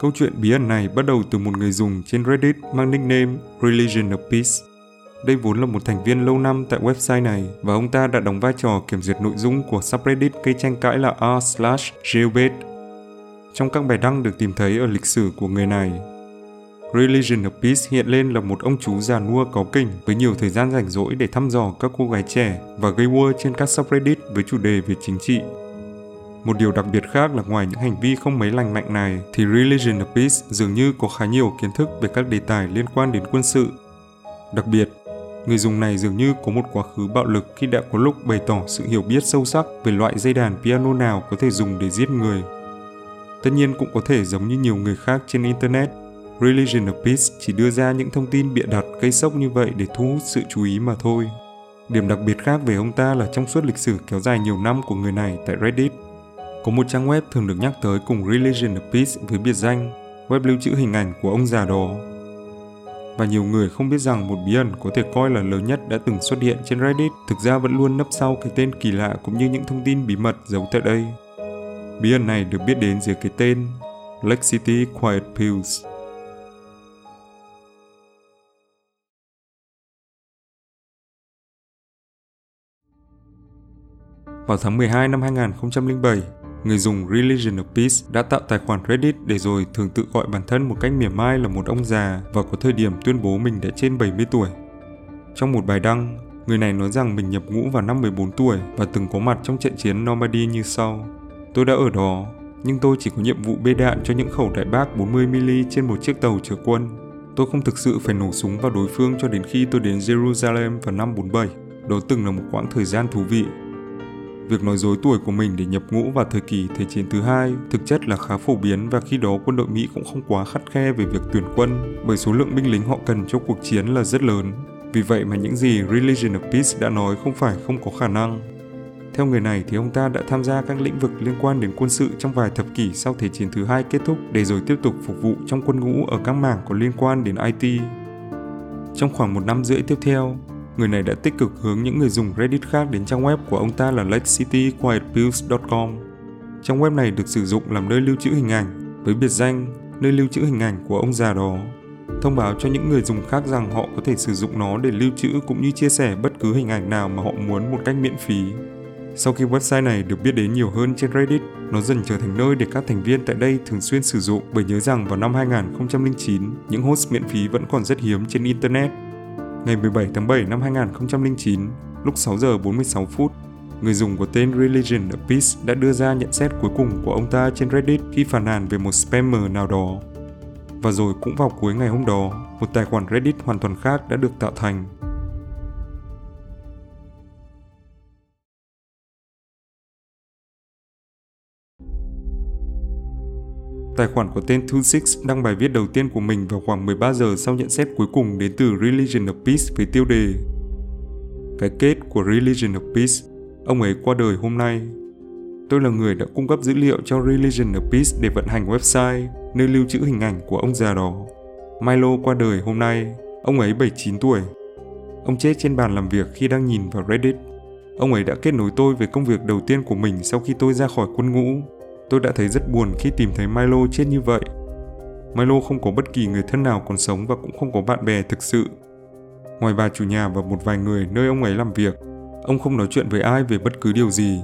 Câu chuyện bí ẩn này bắt đầu từ một người dùng trên Reddit mang nickname Religion of Peace. Đây vốn là một thành viên lâu năm tại website này và ông ta đã đóng vai trò kiểm duyệt nội dung của subreddit gây tranh cãi là r slash jailbait. Trong các bài đăng được tìm thấy ở lịch sử của người này, Religion of Peace hiện lên là một ông chú già nua có kỉnh với nhiều thời gian rảnh rỗi để thăm dò các cô gái trẻ và gây war trên các subreddit với chủ đề về chính trị. Một điều đặc biệt khác là ngoài những hành vi không mấy lành mạnh này thì Religion of Peace dường như có khá nhiều kiến thức về các đề tài liên quan đến quân sự. Đặc biệt, người dùng này dường như có một quá khứ bạo lực khi đã có lúc bày tỏ sự hiểu biết sâu sắc về loại dây đàn piano nào có thể dùng để giết người. Tất nhiên cũng có thể giống như nhiều người khác trên Internet, Religion of Peace chỉ đưa ra những thông tin bịa đặt gây sốc như vậy để thu hút sự chú ý mà thôi. Điểm đặc biệt khác về ông ta là trong suốt lịch sử kéo dài nhiều năm của người này tại Reddit, có một trang web thường được nhắc tới cùng Religion of Peace với biệt danh web lưu trữ hình ảnh của ông già đó. Và nhiều người không biết rằng một bí ẩn có thể coi là lớn nhất đã từng xuất hiện trên Reddit thực ra vẫn luôn nấp sau cái tên kỳ lạ cũng như những thông tin bí mật giấu tại đây. Bí ẩn này được biết đến dưới cái tên Lake City Quiet Pills. Vào tháng 12 năm 2007, người dùng Religion of Peace đã tạo tài khoản Reddit để rồi thường tự gọi bản thân một cách mỉa mai là một ông già và có thời điểm tuyên bố mình đã trên 70 tuổi. Trong một bài đăng, người này nói rằng mình nhập ngũ vào năm 14 tuổi và từng có mặt trong trận chiến Normandy như sau. Tôi đã ở đó, nhưng tôi chỉ có nhiệm vụ bê đạn cho những khẩu đại bác 40mm trên một chiếc tàu chở quân. Tôi không thực sự phải nổ súng vào đối phương cho đến khi tôi đến Jerusalem vào năm 47. Đó từng là một quãng thời gian thú vị Việc nói dối tuổi của mình để nhập ngũ vào thời kỳ Thế chiến thứ hai thực chất là khá phổ biến và khi đó quân đội Mỹ cũng không quá khắt khe về việc tuyển quân bởi số lượng binh lính họ cần cho cuộc chiến là rất lớn. Vì vậy mà những gì Religion of Peace đã nói không phải không có khả năng. Theo người này thì ông ta đã tham gia các lĩnh vực liên quan đến quân sự trong vài thập kỷ sau Thế chiến thứ hai kết thúc để rồi tiếp tục phục vụ trong quân ngũ ở các mảng có liên quan đến IT. Trong khoảng một năm rưỡi tiếp theo, người này đã tích cực hướng những người dùng Reddit khác đến trang web của ông ta là lakecityquietpills.com. Trang web này được sử dụng làm nơi lưu trữ hình ảnh với biệt danh nơi lưu trữ hình ảnh của ông già đó. Thông báo cho những người dùng khác rằng họ có thể sử dụng nó để lưu trữ cũng như chia sẻ bất cứ hình ảnh nào mà họ muốn một cách miễn phí. Sau khi website này được biết đến nhiều hơn trên Reddit, nó dần trở thành nơi để các thành viên tại đây thường xuyên sử dụng bởi nhớ rằng vào năm 2009, những host miễn phí vẫn còn rất hiếm trên Internet ngày 17 tháng 7 năm 2009, lúc 6 giờ 46 phút, người dùng của tên Religion of Peace đã đưa ra nhận xét cuối cùng của ông ta trên Reddit khi phản nàn về một spammer nào đó. Và rồi cũng vào cuối ngày hôm đó, một tài khoản Reddit hoàn toàn khác đã được tạo thành Tài khoản có tên Two Six đăng bài viết đầu tiên của mình vào khoảng 13 giờ sau nhận xét cuối cùng đến từ Religion of Peace với tiêu đề Cái kết của Religion of Peace, ông ấy qua đời hôm nay. Tôi là người đã cung cấp dữ liệu cho Religion of Peace để vận hành website, nơi lưu trữ hình ảnh của ông già đó. Milo qua đời hôm nay, ông ấy 79 tuổi. Ông chết trên bàn làm việc khi đang nhìn vào Reddit. Ông ấy đã kết nối tôi về công việc đầu tiên của mình sau khi tôi ra khỏi quân ngũ Tôi đã thấy rất buồn khi tìm thấy Milo chết như vậy. Milo không có bất kỳ người thân nào còn sống và cũng không có bạn bè thực sự. Ngoài bà chủ nhà và một vài người nơi ông ấy làm việc, ông không nói chuyện với ai về bất cứ điều gì.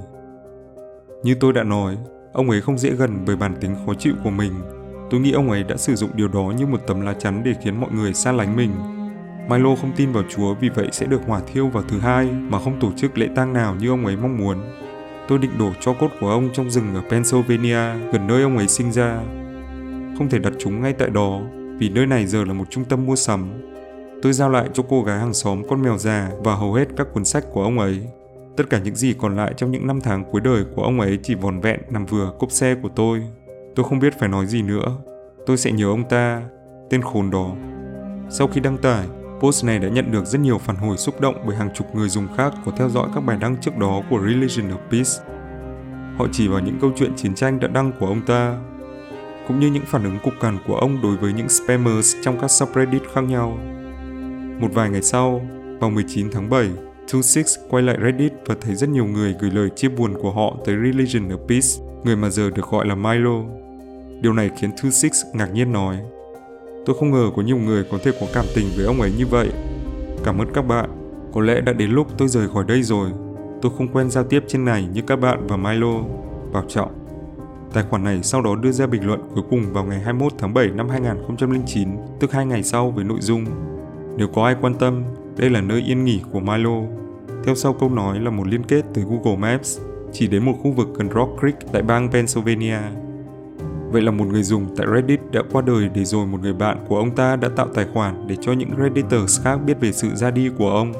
Như tôi đã nói, ông ấy không dễ gần bởi bản tính khó chịu của mình. Tôi nghĩ ông ấy đã sử dụng điều đó như một tấm lá chắn để khiến mọi người xa lánh mình. Milo không tin vào Chúa vì vậy sẽ được hỏa thiêu vào thứ hai mà không tổ chức lễ tang nào như ông ấy mong muốn. Tôi định đổ cho cốt của ông trong rừng ở Pennsylvania, gần nơi ông ấy sinh ra. Không thể đặt chúng ngay tại đó, vì nơi này giờ là một trung tâm mua sắm. Tôi giao lại cho cô gái hàng xóm con mèo già và hầu hết các cuốn sách của ông ấy. Tất cả những gì còn lại trong những năm tháng cuối đời của ông ấy chỉ vòn vẹn nằm vừa cốp xe của tôi. Tôi không biết phải nói gì nữa. Tôi sẽ nhớ ông ta, tên khốn đó. Sau khi đăng tải, Post này đã nhận được rất nhiều phản hồi xúc động bởi hàng chục người dùng khác có theo dõi các bài đăng trước đó của Religion of Peace. Họ chỉ vào những câu chuyện chiến tranh đã đăng của ông ta, cũng như những phản ứng cục cằn của ông đối với những spammers trong các subreddit khác nhau. Một vài ngày sau, vào 19 tháng 7, Two Six quay lại Reddit và thấy rất nhiều người gửi lời chia buồn của họ tới Religion of Peace, người mà giờ được gọi là Milo. Điều này khiến Two Six ngạc nhiên nói. Tôi không ngờ có nhiều người có thể có cảm tình với ông ấy như vậy. Cảm ơn các bạn. Có lẽ đã đến lúc tôi rời khỏi đây rồi. Tôi không quen giao tiếp trên này như các bạn và Milo. Bảo trọng. Tài khoản này sau đó đưa ra bình luận cuối cùng vào ngày 21 tháng 7 năm 2009, tức hai ngày sau với nội dung Nếu có ai quan tâm, đây là nơi yên nghỉ của Milo. Theo sau câu nói là một liên kết từ Google Maps chỉ đến một khu vực gần Rock Creek tại bang Pennsylvania. Vậy là một người dùng tại Reddit đã qua đời để rồi một người bạn của ông ta đã tạo tài khoản để cho những Redditors khác biết về sự ra đi của ông.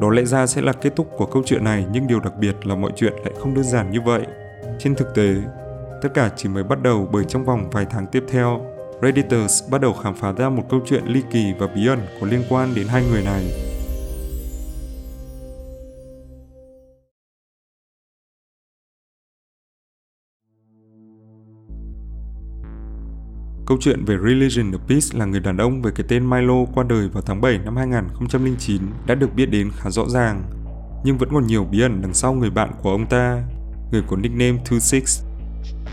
Đó lẽ ra sẽ là kết thúc của câu chuyện này nhưng điều đặc biệt là mọi chuyện lại không đơn giản như vậy. Trên thực tế, tất cả chỉ mới bắt đầu bởi trong vòng vài tháng tiếp theo, Redditors bắt đầu khám phá ra một câu chuyện ly kỳ và bí ẩn có liên quan đến hai người này. Câu chuyện về Religion of Peace là người đàn ông với cái tên Milo qua đời vào tháng 7 năm 2009 đã được biết đến khá rõ ràng, nhưng vẫn còn nhiều bí ẩn đằng sau người bạn của ông ta, người có nickname Two Six.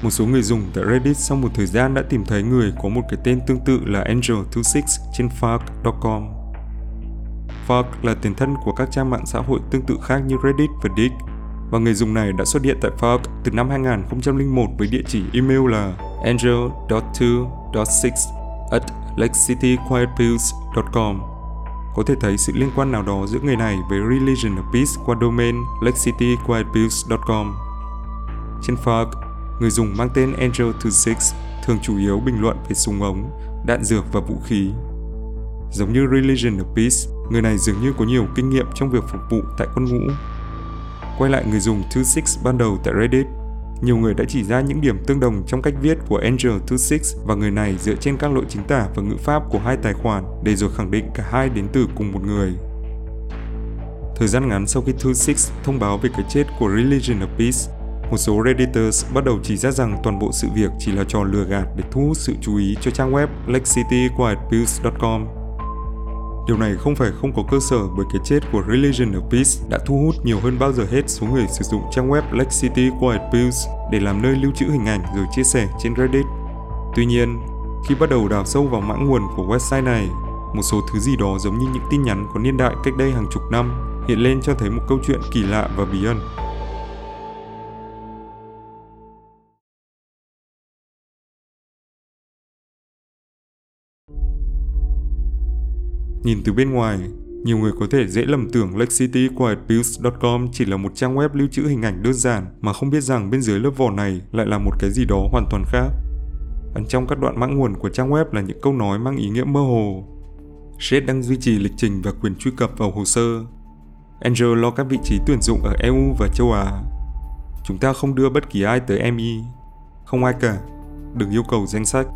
Một số người dùng tại Reddit sau một thời gian đã tìm thấy người có một cái tên tương tự là Angel26 trên Fark.com. Fark là tiền thân của các trang mạng xã hội tương tự khác như Reddit và Dig, và người dùng này đã xuất hiện tại Fark từ năm 2001 với địa chỉ email là angel.2.6 at lakeCityQuietPills.com. Có thể thấy sự liên quan nào đó giữa người này với Religion of Peace qua domain lakeCityQuietPills.com. Trên Fark, người dùng mang tên Angel26 thường chủ yếu bình luận về súng ống, đạn dược và vũ khí. Giống như Religion of Peace, người này dường như có nhiều kinh nghiệm trong việc phục vụ tại quân ngũ. Quay lại người dùng 26 ban đầu tại Reddit, nhiều người đã chỉ ra những điểm tương đồng trong cách viết của Angel26 và người này dựa trên các lỗi chính tả và ngữ pháp của hai tài khoản để rồi khẳng định cả hai đến từ cùng một người. Thời gian ngắn sau khi 26 thông báo về cái chết của Religion of Peace, một số Redditors bắt đầu chỉ ra rằng toàn bộ sự việc chỉ là trò lừa gạt để thu hút sự chú ý cho trang web lakeCityQuietPills.com Điều này không phải không có cơ sở bởi cái chết của Religion of Peace đã thu hút nhiều hơn bao giờ hết số người sử dụng trang web Lake City Quiet Pills để làm nơi lưu trữ hình ảnh rồi chia sẻ trên Reddit. Tuy nhiên, khi bắt đầu đào sâu vào mã nguồn của website này, một số thứ gì đó giống như những tin nhắn có niên đại cách đây hàng chục năm hiện lên cho thấy một câu chuyện kỳ lạ và bí ẩn. Nhìn từ bên ngoài, nhiều người có thể dễ lầm tưởng LakeCityQuietPills.com chỉ là một trang web lưu trữ hình ảnh đơn giản mà không biết rằng bên dưới lớp vỏ này lại là một cái gì đó hoàn toàn khác. Ẩn trong các đoạn mã nguồn của trang web là những câu nói mang ý nghĩa mơ hồ. Shade đang duy trì lịch trình và quyền truy cập vào hồ sơ. Angel lo các vị trí tuyển dụng ở EU và châu Á. Chúng ta không đưa bất kỳ ai tới MI. Không ai cả. Đừng yêu cầu danh sách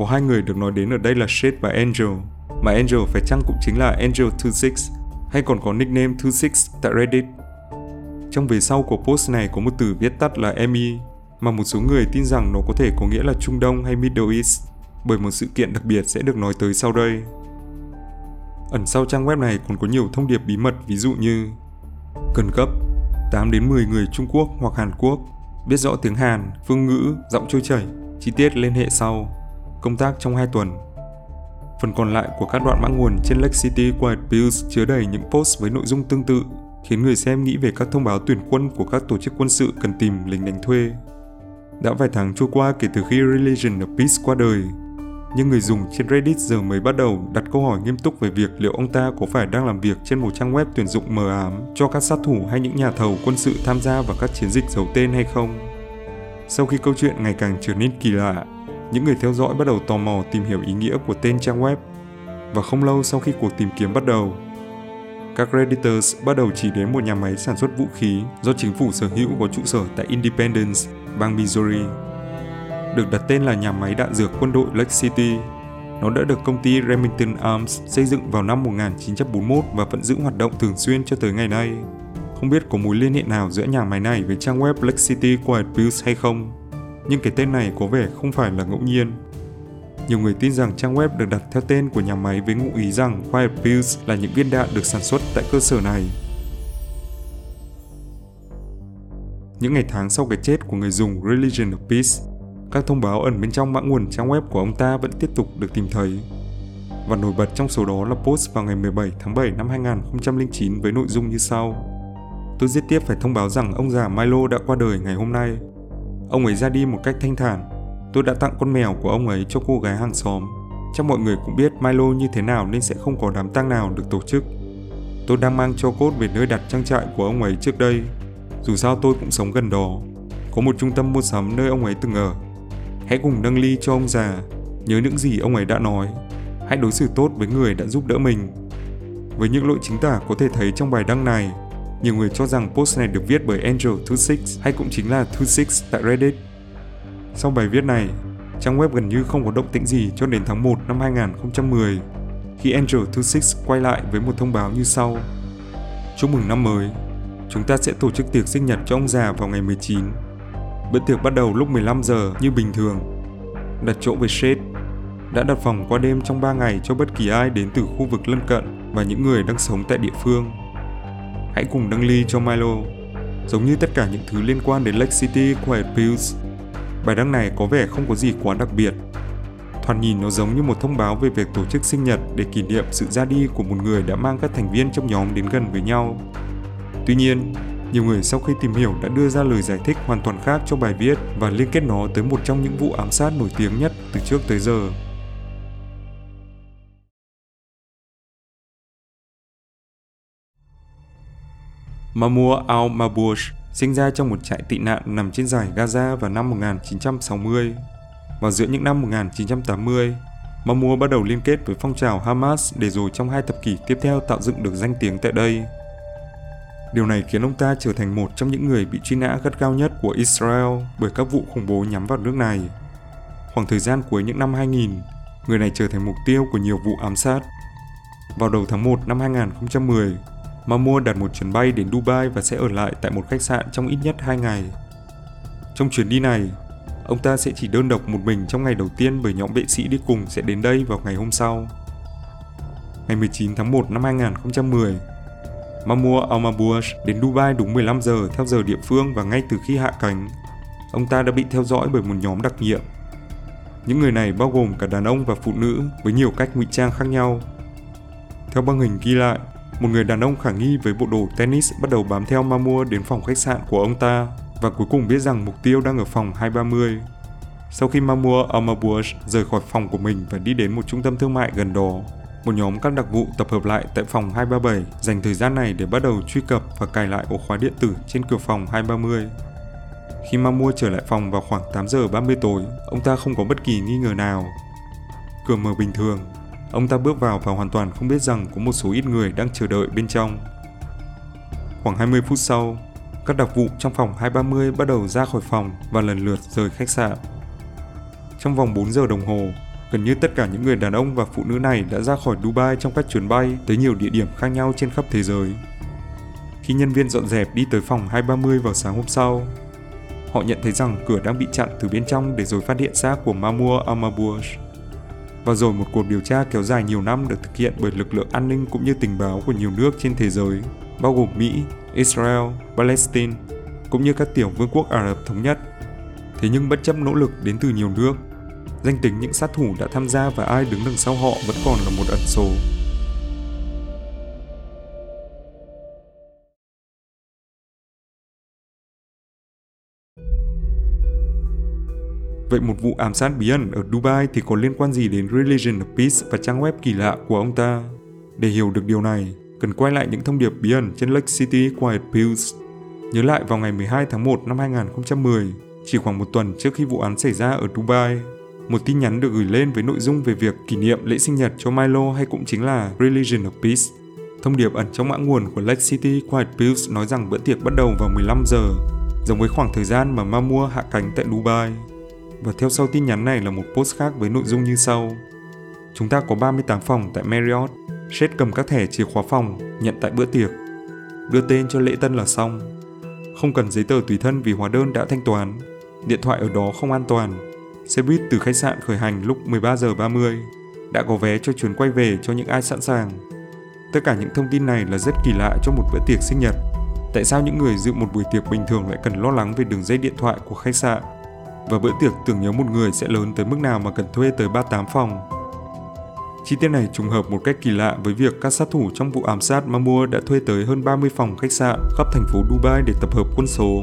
của hai người được nói đến ở đây là Shade và Angel mà Angel phải chăng cũng chính là Angel26 hay còn có nickname 26 tại Reddit. Trong về sau của post này có một từ viết tắt là ME, mà một số người tin rằng nó có thể có nghĩa là Trung Đông hay Middle East bởi một sự kiện đặc biệt sẽ được nói tới sau đây. Ẩn sau trang web này còn có nhiều thông điệp bí mật ví dụ như Cần cấp 8 đến 10 người Trung Quốc hoặc Hàn Quốc biết rõ tiếng Hàn, phương ngữ, giọng trôi chảy, chi tiết liên hệ sau, công tác trong 2 tuần, Phần còn lại của các đoạn mã nguồn trên Lake City Quiet Pills chứa đầy những post với nội dung tương tự, khiến người xem nghĩ về các thông báo tuyển quân của các tổ chức quân sự cần tìm lính đánh thuê. Đã vài tháng trôi qua kể từ khi Religion of Peace qua đời, nhưng người dùng trên Reddit giờ mới bắt đầu đặt câu hỏi nghiêm túc về việc liệu ông ta có phải đang làm việc trên một trang web tuyển dụng mờ ám cho các sát thủ hay những nhà thầu quân sự tham gia vào các chiến dịch giấu tên hay không. Sau khi câu chuyện ngày càng trở nên kỳ lạ, những người theo dõi bắt đầu tò mò tìm hiểu ý nghĩa của tên trang web. Và không lâu sau khi cuộc tìm kiếm bắt đầu, các Redditors bắt đầu chỉ đến một nhà máy sản xuất vũ khí do chính phủ sở hữu có trụ sở tại Independence, bang Missouri. Được đặt tên là nhà máy đạn dược quân đội Lake City, nó đã được công ty Remington Arms xây dựng vào năm 1941 và vẫn giữ hoạt động thường xuyên cho tới ngày nay. Không biết có mối liên hệ nào giữa nhà máy này với trang web Lake City Quiet Pills hay không, nhưng cái tên này có vẻ không phải là ngẫu nhiên. Nhiều người tin rằng trang web được đặt theo tên của nhà máy với ngụ ý rằng Quiet Pills là những viên đạn được sản xuất tại cơ sở này. Những ngày tháng sau cái chết của người dùng Religion of Peace, các thông báo ẩn bên trong mã nguồn trang web của ông ta vẫn tiếp tục được tìm thấy. Và nổi bật trong số đó là post vào ngày 17 tháng 7 năm 2009 với nội dung như sau. Tôi giết tiếp phải thông báo rằng ông già Milo đã qua đời ngày hôm nay. Ông ấy ra đi một cách thanh thản. Tôi đã tặng con mèo của ông ấy cho cô gái hàng xóm. Chắc mọi người cũng biết Milo như thế nào nên sẽ không có đám tang nào được tổ chức. Tôi đang mang cho cốt về nơi đặt trang trại của ông ấy trước đây. Dù sao tôi cũng sống gần đó. Có một trung tâm mua sắm nơi ông ấy từng ở. Hãy cùng nâng ly cho ông già, nhớ những gì ông ấy đã nói. Hãy đối xử tốt với người đã giúp đỡ mình. Với những lỗi chính tả có thể thấy trong bài đăng này, nhiều người cho rằng post này được viết bởi Angel26 hay cũng chính là 26 tại Reddit. Sau bài viết này, trang web gần như không có động tĩnh gì cho đến tháng 1 năm 2010 khi Angel26 quay lại với một thông báo như sau. Chúc mừng năm mới, chúng ta sẽ tổ chức tiệc sinh nhật cho ông già vào ngày 19. Bữa tiệc bắt đầu lúc 15 giờ như bình thường. Đặt chỗ với Shade. Đã đặt phòng qua đêm trong 3 ngày cho bất kỳ ai đến từ khu vực lân cận và những người đang sống tại địa phương. Hãy cùng đăng ly cho Milo. Giống như tất cả những thứ liên quan đến Lake City Quiet Pills, bài đăng này có vẻ không có gì quá đặc biệt. Thoạt nhìn nó giống như một thông báo về việc tổ chức sinh nhật để kỷ niệm sự ra đi của một người đã mang các thành viên trong nhóm đến gần với nhau. Tuy nhiên, nhiều người sau khi tìm hiểu đã đưa ra lời giải thích hoàn toàn khác cho bài viết và liên kết nó tới một trong những vụ ám sát nổi tiếng nhất từ trước tới giờ. Mamour Al-Maboush sinh ra trong một trại tị nạn nằm trên giải Gaza vào năm 1960. Vào giữa những năm 1980, Mamour bắt đầu liên kết với phong trào Hamas để rồi trong hai thập kỷ tiếp theo tạo dựng được danh tiếng tại đây. Điều này khiến ông ta trở thành một trong những người bị truy nã gắt gao nhất của Israel bởi các vụ khủng bố nhắm vào nước này. Khoảng thời gian cuối những năm 2000, người này trở thành mục tiêu của nhiều vụ ám sát. Vào đầu tháng 1 năm 2010, Mahmoud đặt một chuyến bay đến Dubai và sẽ ở lại tại một khách sạn trong ít nhất 2 ngày. Trong chuyến đi này, ông ta sẽ chỉ đơn độc một mình trong ngày đầu tiên bởi nhóm vệ sĩ đi cùng sẽ đến đây vào ngày hôm sau. Ngày 19 tháng 1 năm 2010, Mahmoud al đến Dubai đúng 15 giờ theo giờ địa phương và ngay từ khi hạ cánh, ông ta đã bị theo dõi bởi một nhóm đặc nhiệm. Những người này bao gồm cả đàn ông và phụ nữ với nhiều cách ngụy trang khác nhau. Theo băng hình ghi lại, một người đàn ông khả nghi với bộ đồ tennis bắt đầu bám theo Mamua đến phòng khách sạn của ông ta và cuối cùng biết rằng mục tiêu đang ở phòng 230. Sau khi Mamua al rời khỏi phòng của mình và đi đến một trung tâm thương mại gần đó, một nhóm các đặc vụ tập hợp lại tại phòng 237 dành thời gian này để bắt đầu truy cập và cài lại ổ khóa điện tử trên cửa phòng 230. Khi Mamua trở lại phòng vào khoảng 8 giờ 30 tối, ông ta không có bất kỳ nghi ngờ nào. Cửa mở bình thường, ông ta bước vào và hoàn toàn không biết rằng có một số ít người đang chờ đợi bên trong. Khoảng 20 phút sau, các đặc vụ trong phòng 230 bắt đầu ra khỏi phòng và lần lượt rời khách sạn. Trong vòng 4 giờ đồng hồ, gần như tất cả những người đàn ông và phụ nữ này đã ra khỏi Dubai trong các chuyến bay tới nhiều địa điểm khác nhau trên khắp thế giới. Khi nhân viên dọn dẹp đi tới phòng 230 vào sáng hôm sau, họ nhận thấy rằng cửa đang bị chặn từ bên trong để rồi phát hiện xác của Mamour Amabush. Và rồi một cuộc điều tra kéo dài nhiều năm được thực hiện bởi lực lượng an ninh cũng như tình báo của nhiều nước trên thế giới, bao gồm Mỹ, Israel, Palestine, cũng như các tiểu vương quốc Ả Rập Thống Nhất. Thế nhưng bất chấp nỗ lực đến từ nhiều nước, danh tính những sát thủ đã tham gia và ai đứng đằng sau họ vẫn còn là một ẩn số. Vậy một vụ ám sát bí ẩn ở Dubai thì có liên quan gì đến Religion of Peace và trang web kỳ lạ của ông ta? Để hiểu được điều này, cần quay lại những thông điệp bí ẩn trên Lake City Quiet Pills. Nhớ lại vào ngày 12 tháng 1 năm 2010, chỉ khoảng một tuần trước khi vụ án xảy ra ở Dubai, một tin nhắn được gửi lên với nội dung về việc kỷ niệm lễ sinh nhật cho Milo hay cũng chính là Religion of Peace. Thông điệp ẩn trong mã nguồn của Lake City Quiet Pills nói rằng bữa tiệc bắt đầu vào 15 giờ, giống với khoảng thời gian mà Mamua hạ cánh tại Dubai. Và theo sau tin nhắn này là một post khác với nội dung như sau. Chúng ta có 38 phòng tại Marriott. Seth cầm các thẻ chìa khóa phòng, nhận tại bữa tiệc. Đưa tên cho lễ tân là xong. Không cần giấy tờ tùy thân vì hóa đơn đã thanh toán. Điện thoại ở đó không an toàn. Xe buýt từ khách sạn khởi hành lúc 13 giờ 30. Đã có vé cho chuyến quay về cho những ai sẵn sàng. Tất cả những thông tin này là rất kỳ lạ cho một bữa tiệc sinh nhật. Tại sao những người dự một buổi tiệc bình thường lại cần lo lắng về đường dây điện thoại của khách sạn? Và bữa tiệc tưởng nhớ một người sẽ lớn tới mức nào mà cần thuê tới 38 phòng. Chi tiết này trùng hợp một cách kỳ lạ với việc các sát thủ trong vụ ám sát Mamur đã thuê tới hơn 30 phòng khách sạn khắp thành phố Dubai để tập hợp quân số.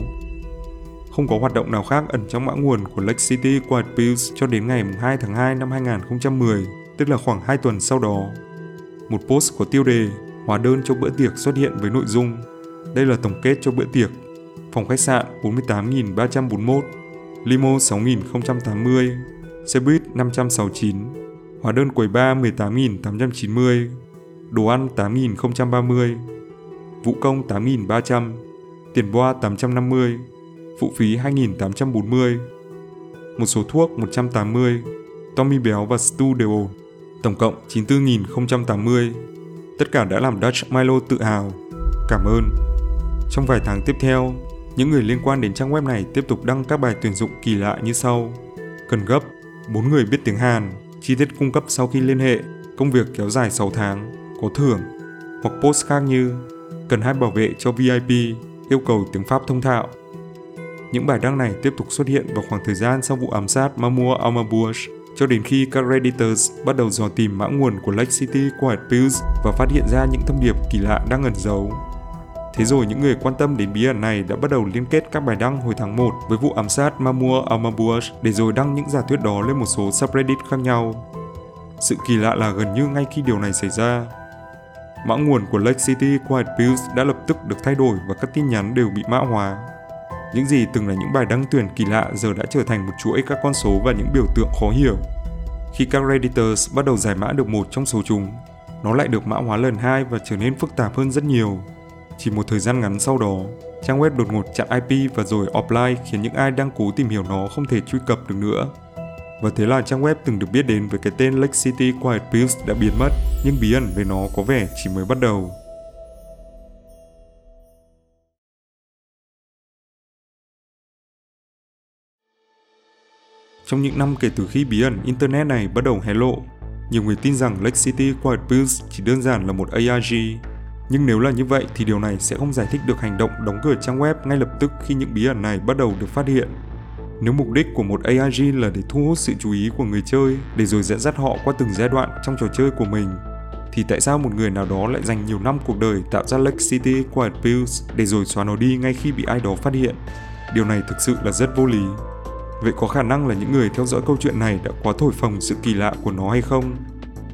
Không có hoạt động nào khác ẩn trong mã nguồn của Lake City Quiet Pills cho đến ngày 2 tháng 2 năm 2010, tức là khoảng 2 tuần sau đó. Một post có tiêu đề Hóa đơn cho bữa tiệc xuất hiện với nội dung Đây là tổng kết cho bữa tiệc Phòng khách sạn 48.341 Limo 6080 Xe buýt 569 Hóa đơn quầy ba 18.890 Đồ ăn 8.030 Vũ công 8.300 Tiền boa 850 Phụ phí 2.840 Một số thuốc 180 Tommy béo và Stu đều ổn Tổng cộng 94.080 Tất cả đã làm Dutch Milo tự hào. Cảm ơn. Trong vài tháng tiếp theo, những người liên quan đến trang web này tiếp tục đăng các bài tuyển dụng kỳ lạ như sau. Cần gấp, 4 người biết tiếng Hàn, chi tiết cung cấp sau khi liên hệ, công việc kéo dài 6 tháng, có thưởng, hoặc post khác như cần hai bảo vệ cho VIP, yêu cầu tiếng Pháp thông thạo. Những bài đăng này tiếp tục xuất hiện vào khoảng thời gian sau vụ ám sát Mamour Almabouche cho đến khi các Redditors bắt đầu dò tìm mã nguồn của Lake City Quiet Pills và phát hiện ra những thông điệp kỳ lạ đang ẩn giấu. Thế rồi những người quan tâm đến bí ẩn này đã bắt đầu liên kết các bài đăng hồi tháng 1 với vụ ám sát Mamour Almabouche để rồi đăng những giả thuyết đó lên một số subreddit khác nhau. Sự kỳ lạ là gần như ngay khi điều này xảy ra, mã nguồn của Lake City Quiet Pills đã lập tức được thay đổi và các tin nhắn đều bị mã hóa. Những gì từng là những bài đăng tuyển kỳ lạ giờ đã trở thành một chuỗi các con số và những biểu tượng khó hiểu. Khi các Redditors bắt đầu giải mã được một trong số chúng, nó lại được mã hóa lần hai và trở nên phức tạp hơn rất nhiều. Chỉ một thời gian ngắn sau đó, trang web đột ngột chặn IP và rồi offline khiến những ai đang cố tìm hiểu nó không thể truy cập được nữa. Và thế là trang web từng được biết đến với cái tên Lake City Quiet Pills đã biến mất, nhưng bí ẩn về nó có vẻ chỉ mới bắt đầu. Trong những năm kể từ khi bí ẩn Internet này bắt đầu hé lộ, nhiều người tin rằng Lake City Quiet Pills chỉ đơn giản là một ARG. Nhưng nếu là như vậy thì điều này sẽ không giải thích được hành động đóng cửa trang web ngay lập tức khi những bí ẩn này bắt đầu được phát hiện. Nếu mục đích của một ARG là để thu hút sự chú ý của người chơi để rồi dẫn dắt họ qua từng giai đoạn trong trò chơi của mình, thì tại sao một người nào đó lại dành nhiều năm cuộc đời tạo ra Lake City Quiet Pills để rồi xóa nó đi ngay khi bị ai đó phát hiện? Điều này thực sự là rất vô lý. Vậy có khả năng là những người theo dõi câu chuyện này đã quá thổi phồng sự kỳ lạ của nó hay không?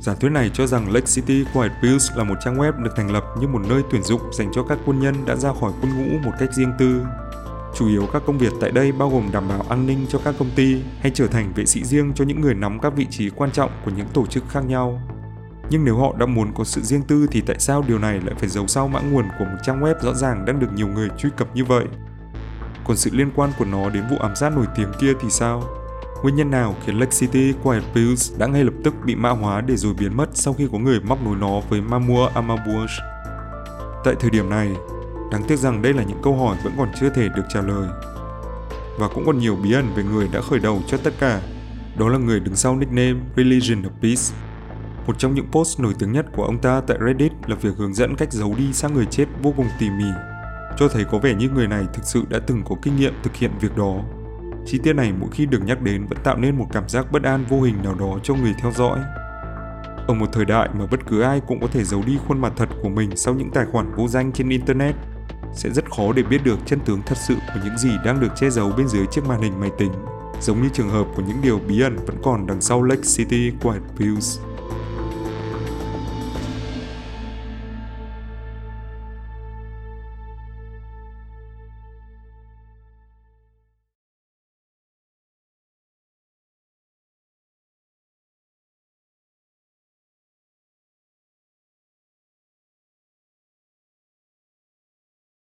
Giả thuyết này cho rằng Lake City Quiet Pills là một trang web được thành lập như một nơi tuyển dụng dành cho các quân nhân đã ra khỏi quân ngũ một cách riêng tư. Chủ yếu các công việc tại đây bao gồm đảm bảo an ninh cho các công ty hay trở thành vệ sĩ riêng cho những người nắm các vị trí quan trọng của những tổ chức khác nhau. Nhưng nếu họ đã muốn có sự riêng tư thì tại sao điều này lại phải giấu sau mã nguồn của một trang web rõ ràng đang được nhiều người truy cập như vậy? Còn sự liên quan của nó đến vụ ám sát nổi tiếng kia thì sao? Nguyên nhân nào khiến Lake City Quiet Pills đã ngay lập tức bị mã hóa để rồi biến mất sau khi có người móc nối nó với Mamua Amabush? Tại thời điểm này, đáng tiếc rằng đây là những câu hỏi vẫn còn chưa thể được trả lời. Và cũng còn nhiều bí ẩn về người đã khởi đầu cho tất cả. Đó là người đứng sau nickname Religion of Peace. Một trong những post nổi tiếng nhất của ông ta tại Reddit là việc hướng dẫn cách giấu đi xác người chết vô cùng tỉ mỉ cho thấy có vẻ như người này thực sự đã từng có kinh nghiệm thực hiện việc đó. Chi tiết này mỗi khi được nhắc đến vẫn tạo nên một cảm giác bất an vô hình nào đó cho người theo dõi. Ở một thời đại mà bất cứ ai cũng có thể giấu đi khuôn mặt thật của mình sau những tài khoản vô danh trên Internet, sẽ rất khó để biết được chân tướng thật sự của những gì đang được che giấu bên dưới chiếc màn hình máy tính, giống như trường hợp của những điều bí ẩn vẫn còn đằng sau Lake City Quiet Pills.